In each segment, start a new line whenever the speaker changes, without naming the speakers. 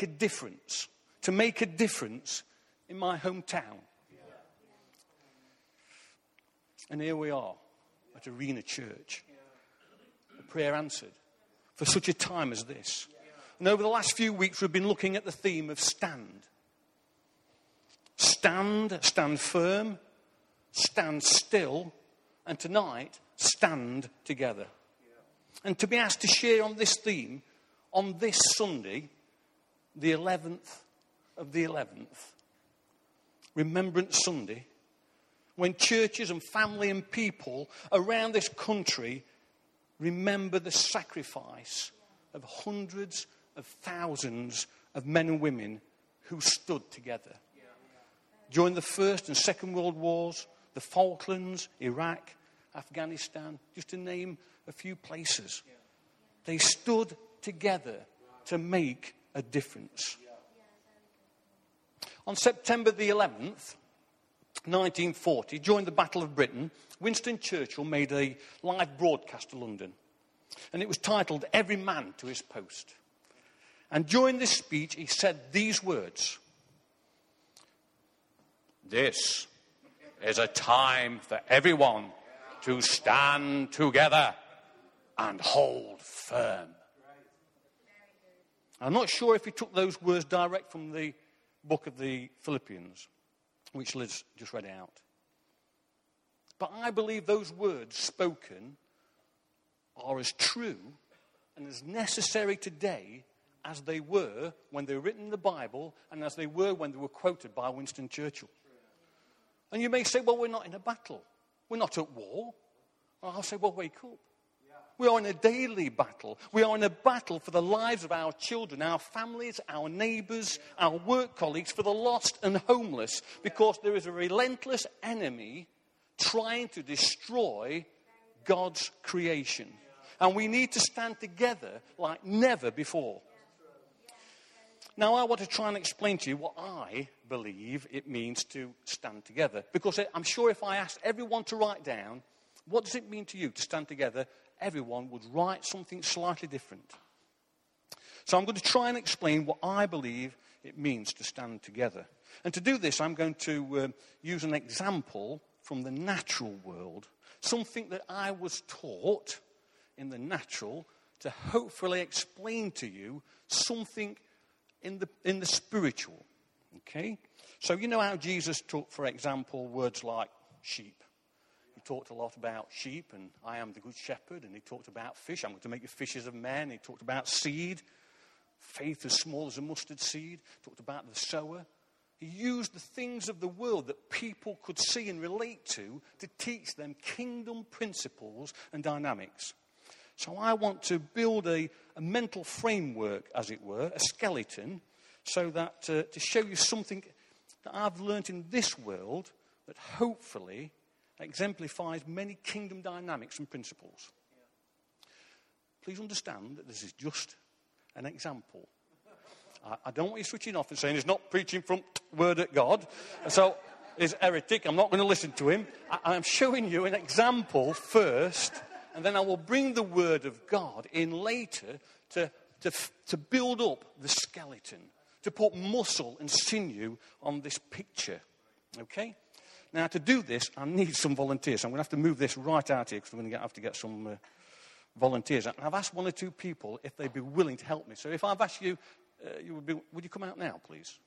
make a difference, to make a difference in my hometown. And here we are at Arena Church, a prayer answered for such a time as this. And over the last few weeks, we've been looking at the theme of stand. Stand, stand firm, stand still, and tonight, stand together. And to be asked to share on this theme on this Sunday, the 11th of the 11th, Remembrance Sunday, when churches and family and people around this country remember the sacrifice of hundreds of thousands of men and women who stood together. During the First and Second World Wars, the Falklands, Iraq, Afghanistan, just to name a few places, they stood together to make a difference. On September the 11th, 1940, during the Battle of Britain, Winston Churchill made a live broadcast to London. And it was titled Every Man to His Post. And during this speech, he said these words This is a time for everyone to stand together and hold firm. I'm not sure if he took those words direct from the book of the Philippians, which Liz just read out. But I believe those words spoken are as true and as necessary today as they were when they were written in the Bible and as they were when they were quoted by Winston Churchill. And you may say, well, we're not in a battle. We're not at war. I'll say, well, wake up. We are in a daily battle. We are in a battle for the lives of our children, our families, our neighbours, our work colleagues, for the lost and homeless, because there is a relentless enemy trying to destroy God's creation. And we need to stand together like never before. Now, I want to try and explain to you what I believe it means to stand together. Because I'm sure if I asked everyone to write down, what does it mean to you to stand together? Everyone would write something slightly different. So I'm going to try and explain what I believe it means to stand together. And to do this, I'm going to uh, use an example from the natural world, something that I was taught in the natural to hopefully explain to you something in the, in the spiritual. Okay? So, you know how Jesus took, for example, words like sheep. He talked a lot about sheep and I am the good shepherd, and he talked about fish. I'm going to make you fishers of men. He talked about seed, faith as small as a mustard seed. He talked about the sower. He used the things of the world that people could see and relate to to teach them kingdom principles and dynamics. So I want to build a, a mental framework, as it were, a skeleton, so that uh, to show you something that I've learned in this world that hopefully exemplifies many kingdom dynamics and principles. Please understand that this is just an example. I, I don't want you switching off and saying he's not preaching from word at God. So he's heretic. I'm not going to listen to him. I, I'm showing you an example first, and then I will bring the word of God in later to, to, to build up the skeleton, to put muscle and sinew on this picture. Okay? Now, to do this, I need some volunteers. I'm going to have to move this right out here because I'm going to have to get some uh, volunteers. And I've asked one or two people if they'd be willing to help me. So if I've asked you, uh, you would, be, would you come out now, please?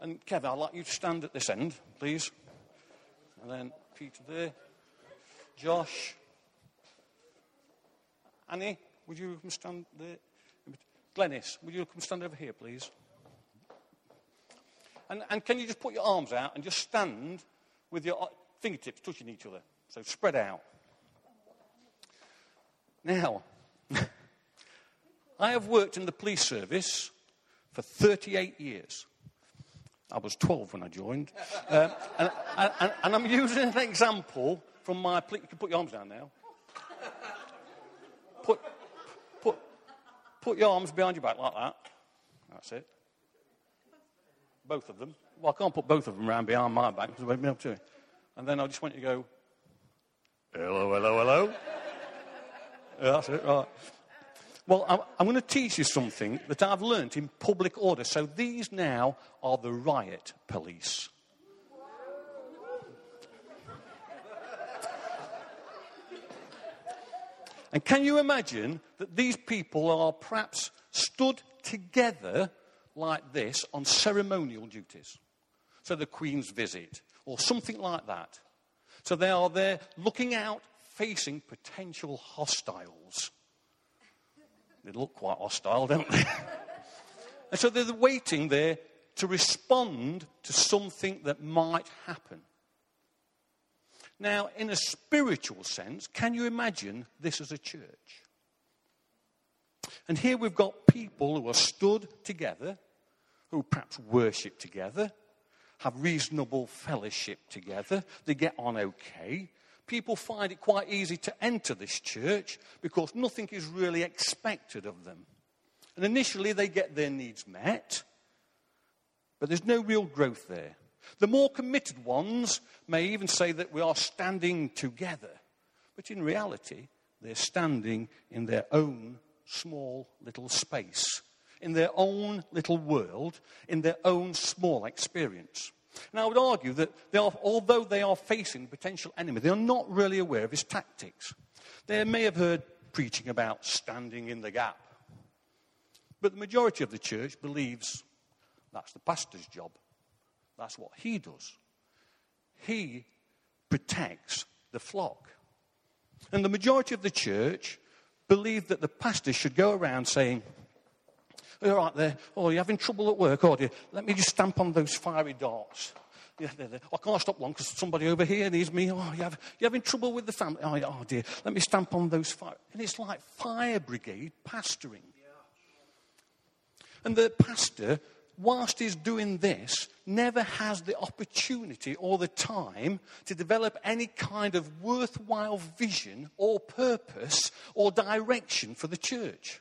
And Kevin, I'd like you to stand at this end, please. And then Peter there. Josh. Annie, would you come stand there? Glennis, would you come stand over here, please? And, and can you just put your arms out and just stand with your fingertips touching each other? So spread out. Now, I have worked in the police service for 38 years. I was 12 when I joined. Um, and, and, and, I'm using an example from my. You can put your arms down now. Put, put, put your arms behind your back like that. That's it both of them. Well, I can't put both of them around behind my back because I won't be able to. And then I just want you to go, hello, hello, hello. yeah, that's it, right. Well, I'm, I'm going to teach you something that I've learnt in public order. So these now are the riot police. And can you imagine that these people are perhaps stood together like this on ceremonial duties? So the Queen's visit, or something like that. So they are there looking out, facing potential hostiles. They look quite hostile, don't they? and so they're waiting there to respond to something that might happen. Now, in a spiritual sense, can you imagine this as a church? And here we've got people who are stood together, who perhaps worship together, have reasonable fellowship together, they get on okay. People find it quite easy to enter this church because nothing is really expected of them. And initially, they get their needs met, but there's no real growth there. The more committed ones may even say that we are standing together, but in reality, they're standing in their own small little space, in their own little world, in their own small experience. And I would argue that they are, although they are facing a potential enemy, they are not really aware of his tactics. They may have heard preaching about standing in the gap. But the majority of the church believes that's the pastor's job. That's what he does. He protects the flock. And the majority of the church believe that the pastor should go around saying, All right there, oh, you're having trouble at work, are you? Let me just stamp on those fiery darts. Yeah, they're there. I can't stop long because somebody over here needs me. Oh, you have, you're having trouble with the family. Oh, oh, dear, let me stamp on those fire. And it's like fire brigade pastoring. And the pastor whilst he's doing this, never has the opportunity or the time to develop any kind of worthwhile vision or purpose or direction for the church.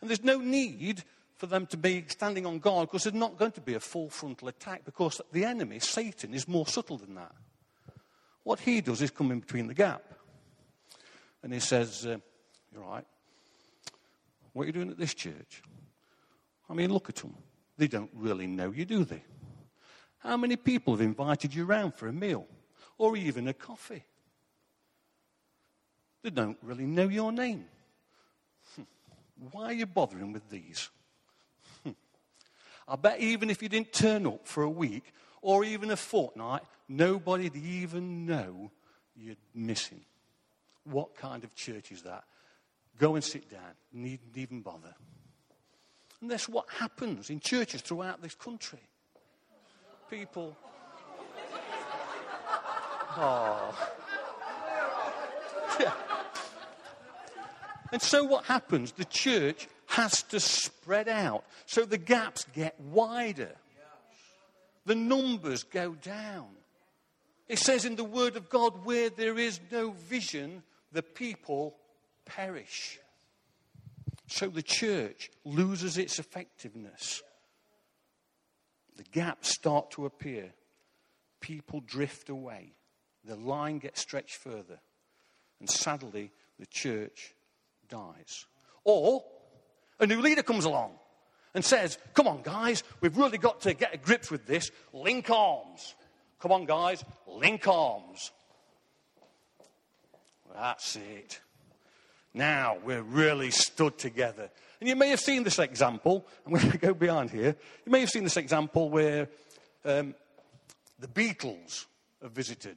And there's no need for them to be standing on guard because there's not going to be a full frontal attack because the enemy, Satan, is more subtle than that. What he does is come in between the gap. And he says, uh, You're right. What are you doing at this church? I mean, look at them. They don't really know you, do they? How many people have invited you around for a meal or even a coffee? They don't really know your name. Why are you bothering with these? Hmm. I bet even if you didn't turn up for a week or even a fortnight, nobody'd even know you're missing. What kind of church is that? Go and sit down. Needn't even bother. And that's what happens in churches throughout this country. People. Oh. Yeah. And so what happens? The church has to spread out. So the gaps get wider. The numbers go down. It says in the Word of God, where there is no vision, the people perish. So the church loses its effectiveness. The gaps start to appear. People drift away. The line gets stretched further. And sadly, the church dies. Or a new leader comes along and says, Come on, guys, we've really got to get a grip with this. Link arms. Come on, guys, link arms. That's it. Now we're really stood together. And you may have seen this example. I'm going to go beyond here. You may have seen this example where um, the Beatles have visited.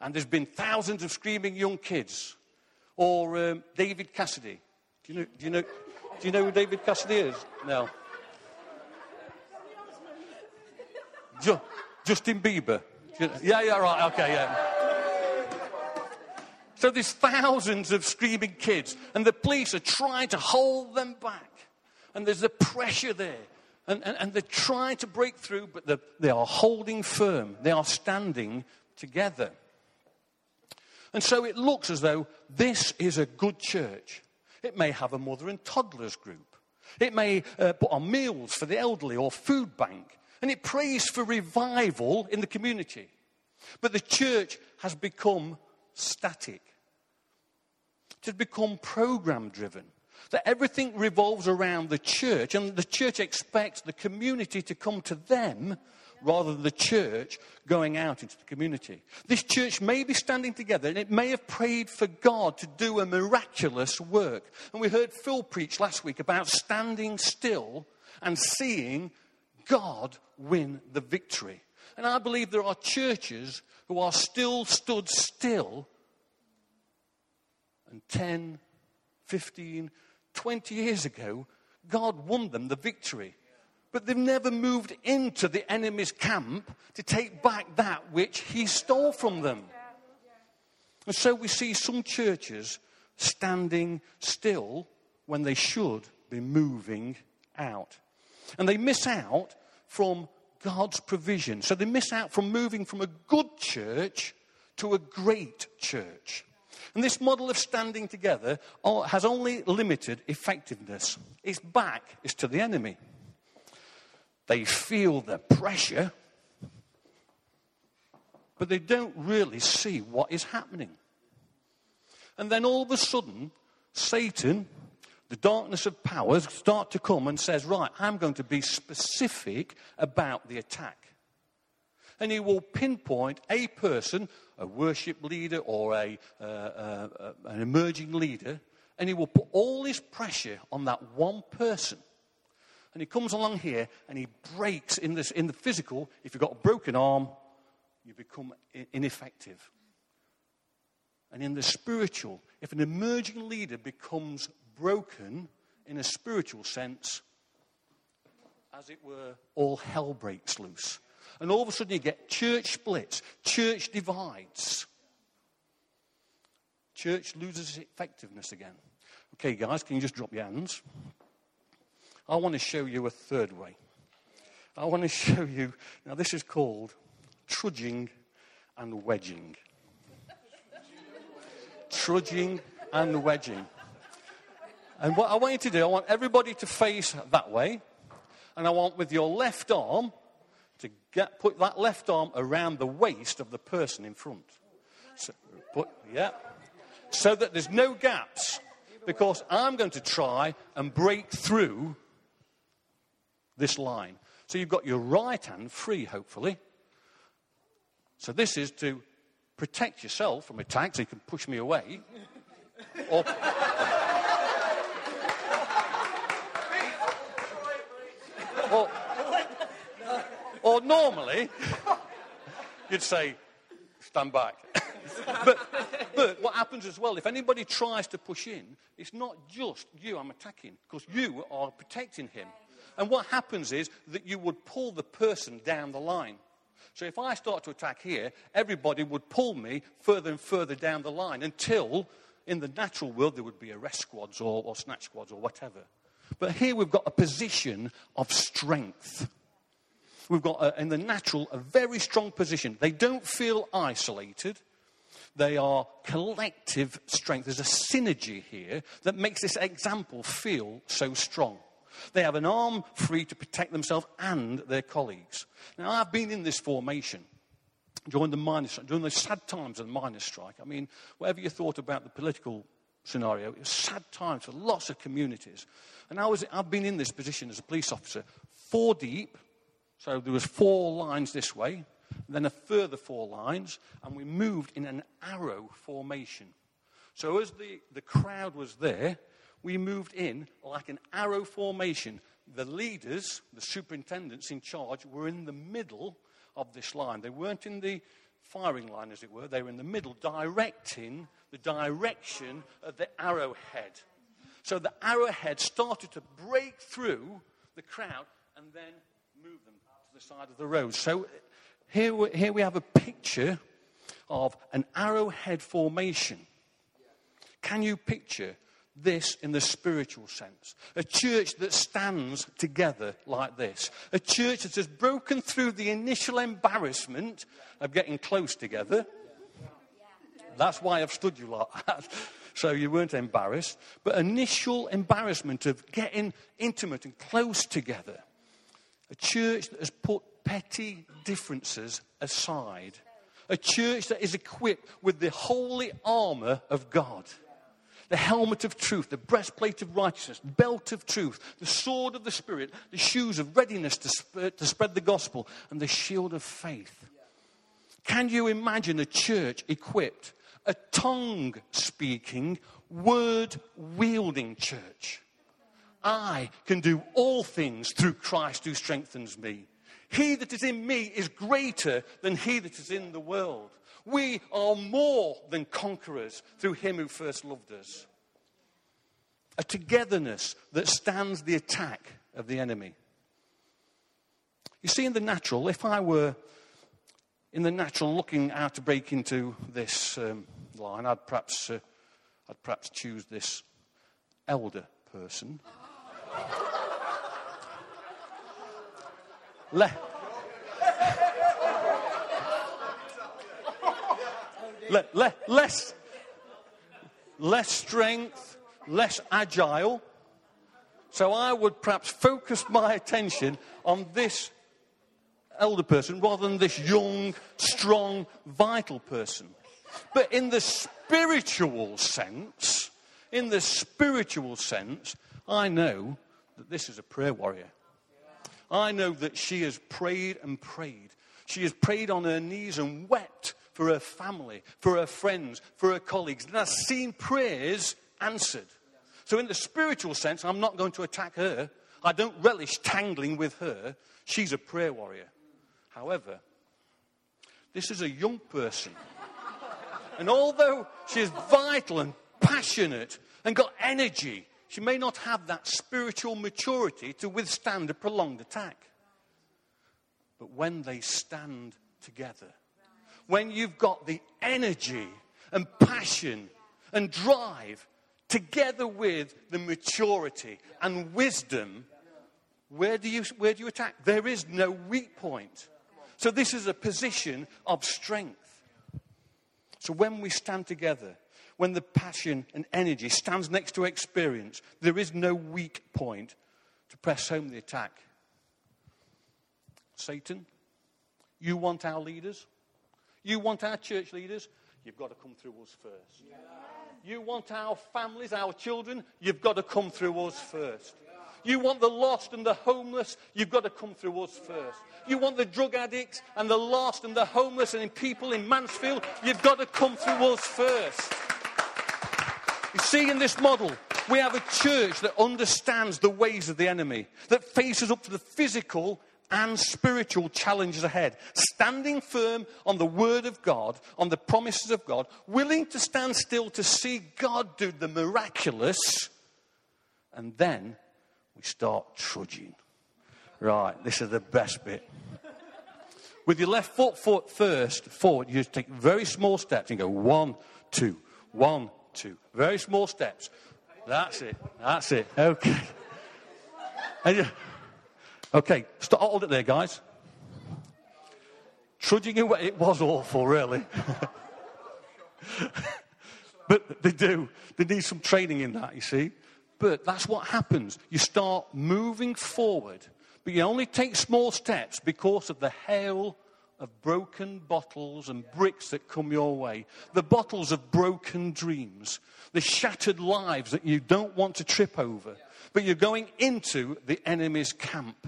And there's been thousands of screaming young kids. Or um, David Cassidy. Do you, know, do, you know, do you know who David Cassidy is? No. Justin Bieber. Yeah, yeah, right. Okay, yeah. So there's thousands of screaming kids, and the police are trying to hold them back. And there's the pressure there. And, and, and they're trying to break through, but the, they are holding firm. They are standing together. And so it looks as though this is a good church. It may have a mother and toddlers group. It may uh, put on meals for the elderly or food bank. And it prays for revival in the community. But the church has become static. It had become program driven. That everything revolves around the church, and the church expects the community to come to them rather than the church going out into the community. This church may be standing together and it may have prayed for God to do a miraculous work. And we heard Phil preach last week about standing still and seeing God win the victory. And I believe there are churches who are still stood still and 10, 15, 20 years ago, God won them the victory but they've never moved into the enemy's camp to take back that which he stole from them. And so we see some churches standing still when they should be moving out. And they miss out from God's provision. So they miss out from moving from a good church to a great church. And this model of standing together has only limited effectiveness. Its back is to the enemy. They feel the pressure, but they don't really see what is happening. And then all of a sudden, Satan, the darkness of powers, start to come and says, Right, I'm going to be specific about the attack. And he will pinpoint a person, a worship leader or a, uh, uh, an emerging leader, and he will put all his pressure on that one person. And he comes along here and he breaks in, this, in the physical. If you've got a broken arm, you become ineffective. And in the spiritual, if an emerging leader becomes broken in a spiritual sense, as it were, all hell breaks loose. And all of a sudden you get church splits, church divides. Church loses its effectiveness again. Okay, guys, can you just drop your hands? I want to show you a third way. I want to show you, now this is called trudging and wedging. trudging and wedging. And what I want you to do, I want everybody to face that way. And I want with your left arm to get, put that left arm around the waist of the person in front. So, put, yeah. So that there's no gaps. Because I'm going to try and break through this line. So you've got your right hand free, hopefully. So this is to protect yourself from attack, so you can push me away. or, or, or normally, you'd say, stand back. but, but what happens as well, if anybody tries to push in, it's not just you I'm attacking, because you are protecting him. And what happens is that you would pull the person down the line. So if I start to attack here, everybody would pull me further and further down the line until in the natural world there would be arrest squads or, or snatch squads or whatever. But here we've got a position of strength. We've got, a, in the natural, a very strong position. They don't feel isolated. They are collective strength. There's a synergy here that makes this example feel so strong. They have an arm free to protect themselves and their colleagues. Now, I've been in this formation during the miners' during the sad times of the miners' strike. I mean, whatever you thought about the political scenario, it was sad times for lots of communities. And I was, I've been in this position as a police officer, four deep. So there was four lines this way, then a further four lines, and we moved in an arrow formation. So as the, the crowd was there, we moved in like an arrow formation. The leaders, the superintendents in charge, were in the middle of this line. They weren't in the firing line, as it were. They were in the middle, directing the direction of the arrowhead. So the arrowhead started to break through the crowd and then move them to the side of the road. So here we, here we have a picture of an arrowhead formation. Can you picture this in the spiritual sense. A church that stands together like this. A church that has broken through the initial embarrassment of getting close together. That's why I've stood you like that. So you weren't embarrassed. But initial embarrassment of getting intimate and close together. A church that has put petty differences aside. A church that is equipped with the holy armor of God the helmet of truth, the breastplate of righteousness, belt of truth, the sword of the Spirit, the shoes of readiness to, sp- to spread the gospel, and the shield of faith. Can you imagine a church equipped, a tongue speaking, word wielding church? I can do all things through Christ who strengthens me. He that is in me is greater than he that is in the world. We are more than conquerors through him who first loved us. A togetherness that stands the attack of the enemy. You see, in the natural, if I were in the natural looking how to break into this um, line, I'd perhaps, uh, I'd perhaps choose this elder person. Le- le- le- less, less strength, less agile. So I would perhaps focus my attention on this elder person rather than this young, strong, vital person. But in the spiritual sense, in the spiritual sense, I know that this is a prayer warrior. I know that she has prayed and prayed. She has prayed on her knees and wept for her family, for her friends, for her colleagues, and I've seen prayers answered. So, in the spiritual sense, I'm not going to attack her. I don't relish tangling with her. She's a prayer warrior. However, this is a young person. And although she is vital and passionate and got energy, she may not have that spiritual maturity to withstand a prolonged attack. But when they stand together, when you've got the energy and passion and drive together with the maturity and wisdom, where do you, where do you attack? There is no weak point. So, this is a position of strength. So, when we stand together, when the passion and energy stands next to experience, there is no weak point to press home the attack. Satan, you want our leaders? You want our church leaders? You've got to come through us first. You want our families, our children? You've got to come through us first. You want the lost and the homeless? You've got to come through us first. You want the drug addicts and the lost and the homeless and people in Mansfield? You've got to come through us first. You see, in this model, we have a church that understands the ways of the enemy, that faces up to the physical and spiritual challenges ahead, standing firm on the Word of God, on the promises of God, willing to stand still to see God do the miraculous, and then we start trudging. Right, this is the best bit. With your left foot, foot first forward, you take very small steps and go one, two, one, two. Very small steps. That's it. That's it. Okay. You, okay, stop, hold it there, guys. Trudging away, it was awful, really. but they do. They need some training in that, you see. But that's what happens. You start moving forward, but you only take small steps because of the hail of broken bottles and bricks that come your way, the bottles of broken dreams, the shattered lives that you don't want to trip over, but you're going into the enemy's camp.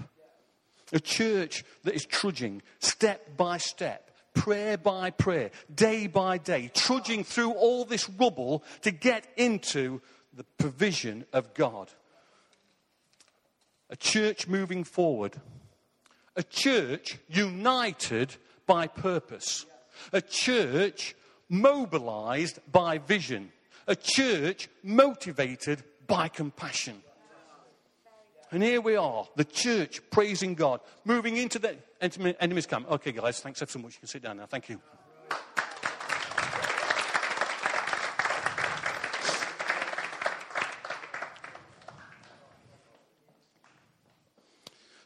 A church that is trudging step by step, prayer by prayer, day by day, trudging through all this rubble to get into the provision of God. A church moving forward. A church united by purpose. A church mobilized by vision. A church motivated by compassion. And here we are, the church praising God, moving into the enemy's camp. Okay, guys, thanks so much. You can sit down now. Thank you.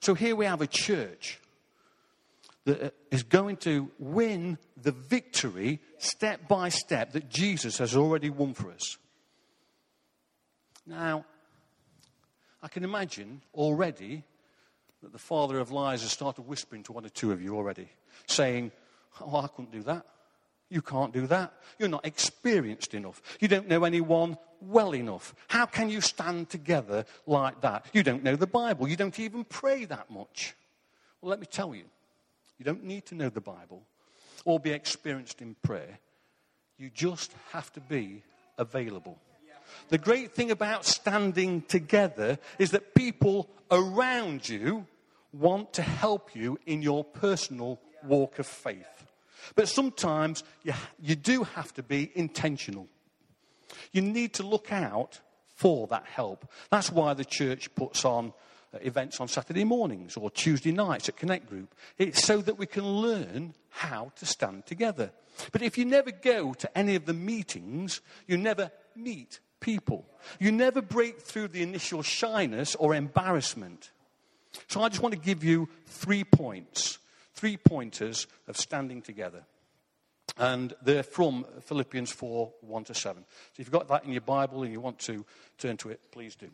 So here we have a church that uh, is going to win the victory step by step that Jesus has already won for us. Now, I can imagine already that the father of lies has started whispering to one or two of you already, saying, Oh, I couldn't do that. You can't do that. You're not experienced enough. You don't know anyone well enough. How can you stand together like that? You don't know the Bible. You don't even pray that much. Well, let me tell you, you don't need to know the Bible or be experienced in prayer. You just have to be available. The great thing about standing together is that people around you want to help you in your personal walk of faith. But sometimes you, you do have to be intentional. You need to look out for that help. That's why the church puts on uh, events on Saturday mornings or Tuesday nights at Connect Group. It's so that we can learn how to stand together. But if you never go to any of the meetings, you never meet people. You never break through the initial shyness or embarrassment. So I just want to give you three points, three pointers of standing together. And they're from Philippians 4 1 to 7. So if you've got that in your Bible and you want to turn to it, please do.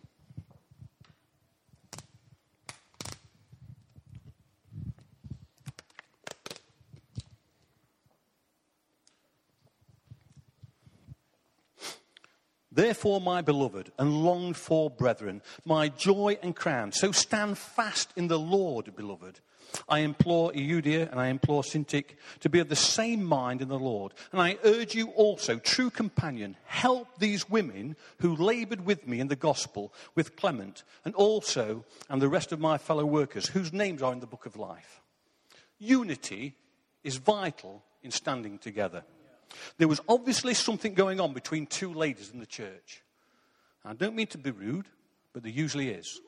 Therefore, my beloved and longed for brethren, my joy and crown, so stand fast in the Lord, beloved. I implore Euodia and I implore Syntyche to be of the same mind in the Lord. And I urge you also, true companion, help these women who labored with me in the gospel with Clement and also and the rest of my fellow workers whose names are in the book of life. Unity is vital in standing together. There was obviously something going on between two ladies in the church. I don't mean to be rude, but there usually is.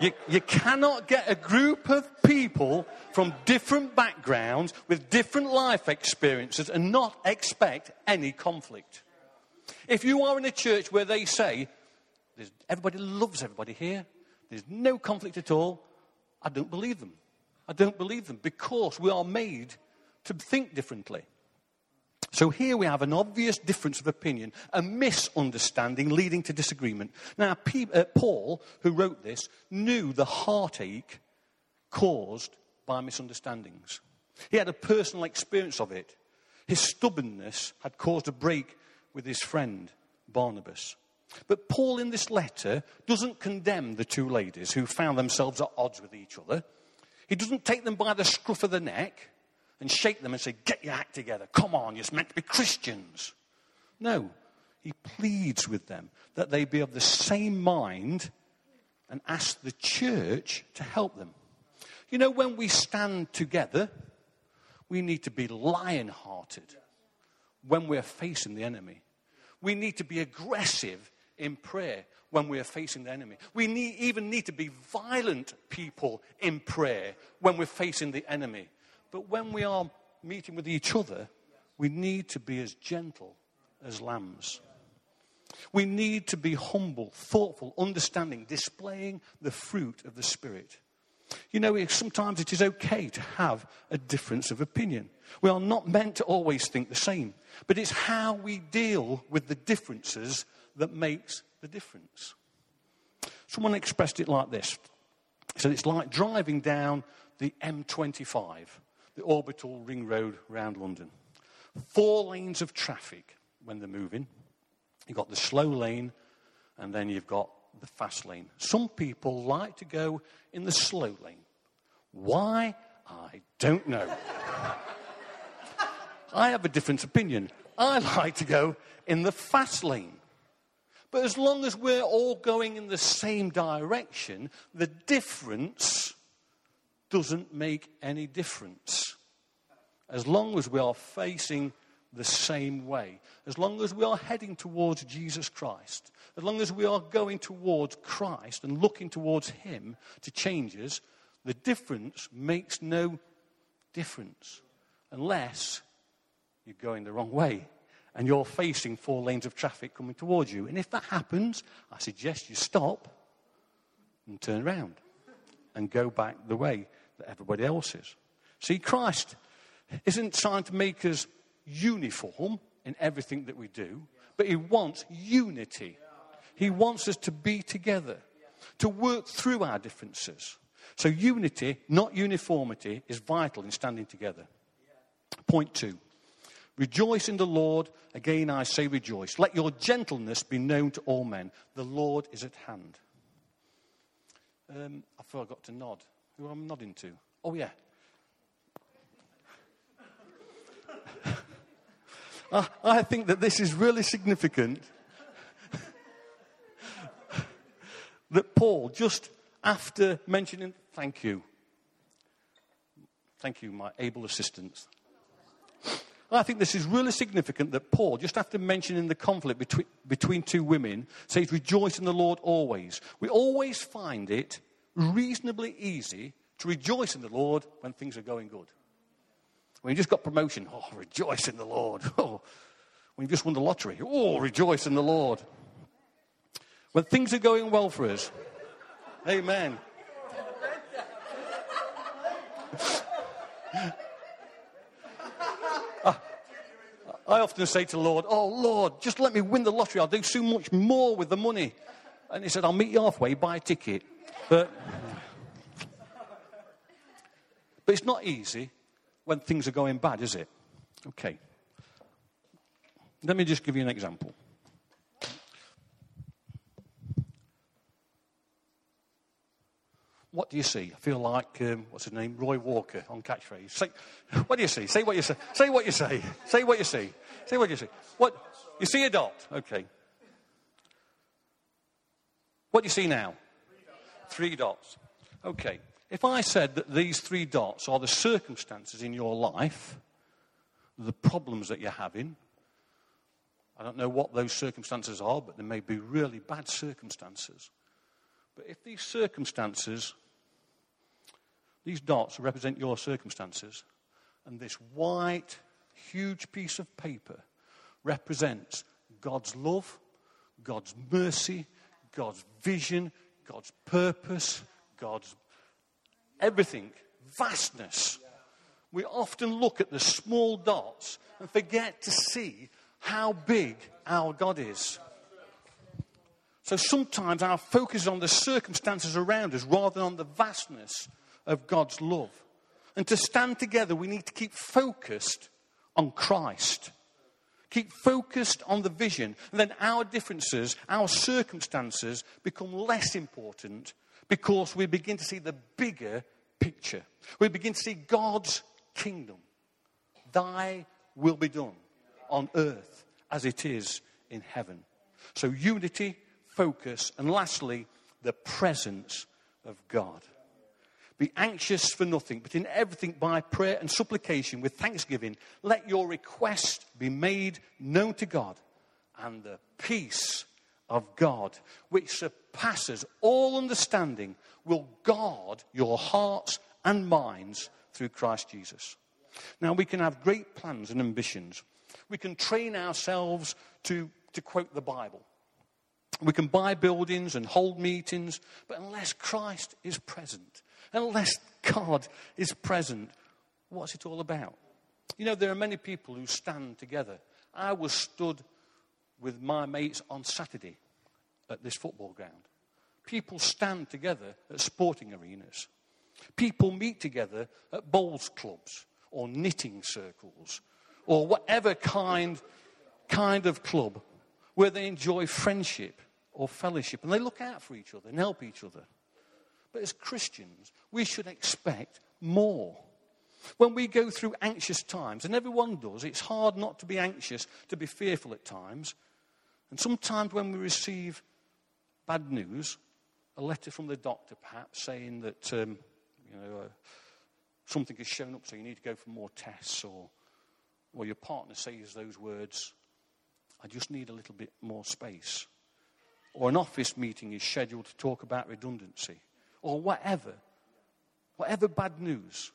You, you, cannot get a group of people from different backgrounds with different life experiences and not expect any conflict. If you are in a church where they say, everybody loves everybody here, there's no conflict at all, I don't believe them. I don't believe them because we are made to think differently. So here we have an obvious difference of opinion, a misunderstanding leading to disagreement. Now, uh, Paul, who wrote this, knew the heartache caused by misunderstandings. He had a personal experience of it. His stubbornness had caused a break with his friend, Barnabas. But Paul, in this letter, doesn't condemn the two ladies who found themselves at odds with each other. He doesn't take them by the scruff of the neck and shake them and say, Get your act together. Come on, you're meant to be Christians. No, he pleads with them that they be of the same mind and ask the church to help them. You know, when we stand together, we need to be lion hearted when we're facing the enemy. We need to be aggressive in prayer when we are facing the enemy. We need, even need to be violent people in prayer when we're facing the enemy. But when we are meeting with each other, we need to be as gentle as lambs. We need to be humble, thoughtful, understanding, displaying the fruit of the Spirit. You know, sometimes it is okay to have a difference of opinion. We are not meant to always think the same, but it's how we deal with the differences that makes the difference. Someone expressed it like this. He said it's like driving down the M25, the orbital ring road around London. Four lanes of traffic when they're moving. You've got the slow lane, and then you've got the fast lane. Some people like to go in the slow lane. Why? I don't know. I have a different opinion. I like to go in the fast lane. But as long as we're all going in the same direction, the difference doesn't make any difference. As long as we are facing the same way, as long as we are heading towards Jesus Christ, as long as we are going towards Christ and looking towards Him to change us, the difference makes no difference. Unless you're going the wrong way and you're facing four lanes of traffic coming towards you. And if that happens, I suggest you stop and turn around and go back the way that everybody else is. See, Christ isn't trying to make us uniform in everything that we do, but He wants unity. He wants us to be together, to work through our differences. So, unity, not uniformity, is vital in standing together. Point two rejoice in the Lord. Again, I say rejoice. Let your gentleness be known to all men. The Lord is at hand. Um, I forgot to nod. Who am I nodding to? Oh, yeah. I, I think that this is really significant. that Paul, just after mentioning, thank you. Thank you, my able assistants. I think this is really significant that Paul, just after mentioning the conflict between, between two women, says, Rejoice in the Lord always. We always find it reasonably easy to rejoice in the Lord when things are going good. When you just got promotion, oh, rejoice in the Lord. Oh, when you just won the lottery, oh, rejoice in the Lord. When things are going well for us, amen. I often say to the Lord, Oh, Lord, just let me win the lottery. I'll do so much more with the money. And he said, I'll meet you halfway, buy a ticket. But, but it's not easy when things are going bad, is it? Okay. Let me just give you an example. What do you see? I feel like, um, what's his name? Roy Walker on catchphrase. Say, what do you see? Say what you say. Say what you say. Say what you see. Say what you see. What? You see a dot. Okay. What do you see now? Three dots. Okay. If I said that these three dots are the circumstances in your life, the problems that you're having, I don't know what those circumstances are, but they may be really bad circumstances. But if these circumstances, these dots represent your circumstances, and this white, huge piece of paper represents God's love, God's mercy, God's vision, God's purpose, God's everything, vastness. We often look at the small dots and forget to see how big our God is. So sometimes our focus is on the circumstances around us rather than on the vastness of God's love. And to stand together, we need to keep focused on Christ. Keep focused on the vision. And then our differences, our circumstances become less important because we begin to see the bigger picture. We begin to see God's kingdom. Thy will be done on earth as it is in heaven. So, unity focus, and lastly, the presence of God. Be anxious for nothing, but in everything by prayer and supplication with thanksgiving, let your request be made known to God, and the peace of God, which surpasses all understanding, will guard your hearts and minds through Christ Jesus. Now, we can have great plans and ambitions. We can train ourselves to, to quote the Bible. We can buy buildings and hold meetings, but unless Christ is present, unless God is present, what's it all about? You know, there are many people who stand together. I was stood with my mates on Saturday at this football ground. People stand together at sporting arenas. People meet together at bowls clubs or knitting circles or whatever kind, kind of club where they enjoy friendship or fellowship. And they look out for each other and help each other. But as Christians, we should expect more. When we go through anxious times, and everyone does, it's hard not to be anxious, to be fearful at times. And sometimes when we receive bad news, a letter from the doctor perhaps saying that um, you know, uh, something has shown up so you need to go for more tests, or, or your partner says those words, I just need a little bit more space or an office meeting is scheduled to talk about redundancy, or whatever, whatever bad news,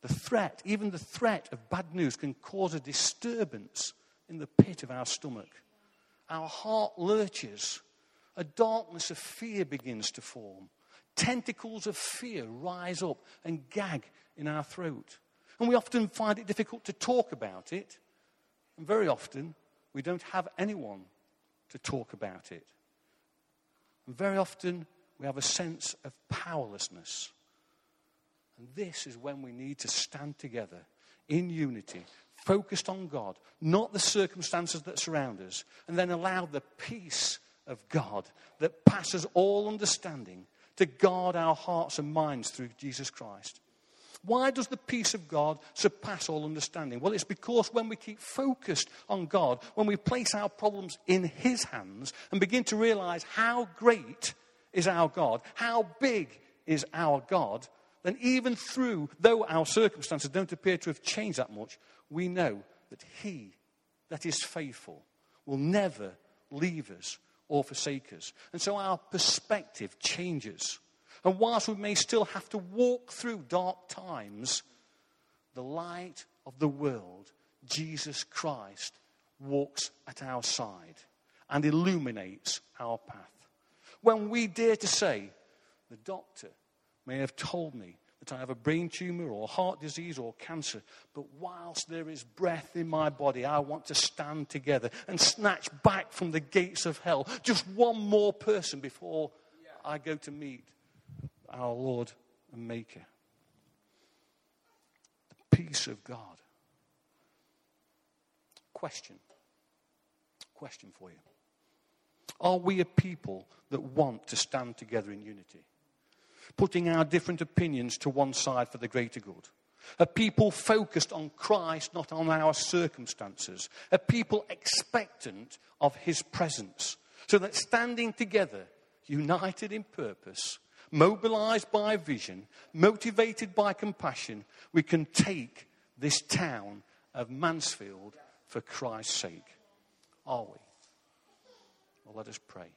the threat, even the threat of bad news, can cause a disturbance in the pit of our stomach. Our heart lurches. A darkness of fear begins to form. Tentacles of fear rise up and gag in our throat. And we often find it difficult to talk about it. And very often, we don't have anyone to talk about it. And very often we have a sense of powerlessness. And this is when we need to stand together in unity, focused on God, not the circumstances that surround us, and then allow the peace of God that passes all understanding to guard our hearts and minds through Jesus Christ. Why does the peace of God surpass all understanding? Well, it's because when we keep focused on God, when we place our problems in His hands and begin to realize how great is our God, how big is our God, then even through, though our circumstances don't appear to have changed that much, we know that He that is faithful will never leave us or forsake us. And so our perspective changes. And whilst we may still have to walk through dark times, the light of the world, Jesus Christ, walks at our side and illuminates our path. When we dare to say, the doctor may have told me that I have a brain tumor or heart disease or cancer, but whilst there is breath in my body, I want to stand together and snatch back from the gates of hell just one more person before I go to meet our Lord and Maker. The peace of God. Question. Question for you. Are we a people that want to stand together in unity? Putting our different opinions to one side for the greater good. A people focused on Christ, not on our circumstances. A people expectant of his presence. So that standing together, united in purpose, mobilized by vision, motivated by compassion, we can take this town of Mansfield for Christ's sake. Are we? Well, let us pray.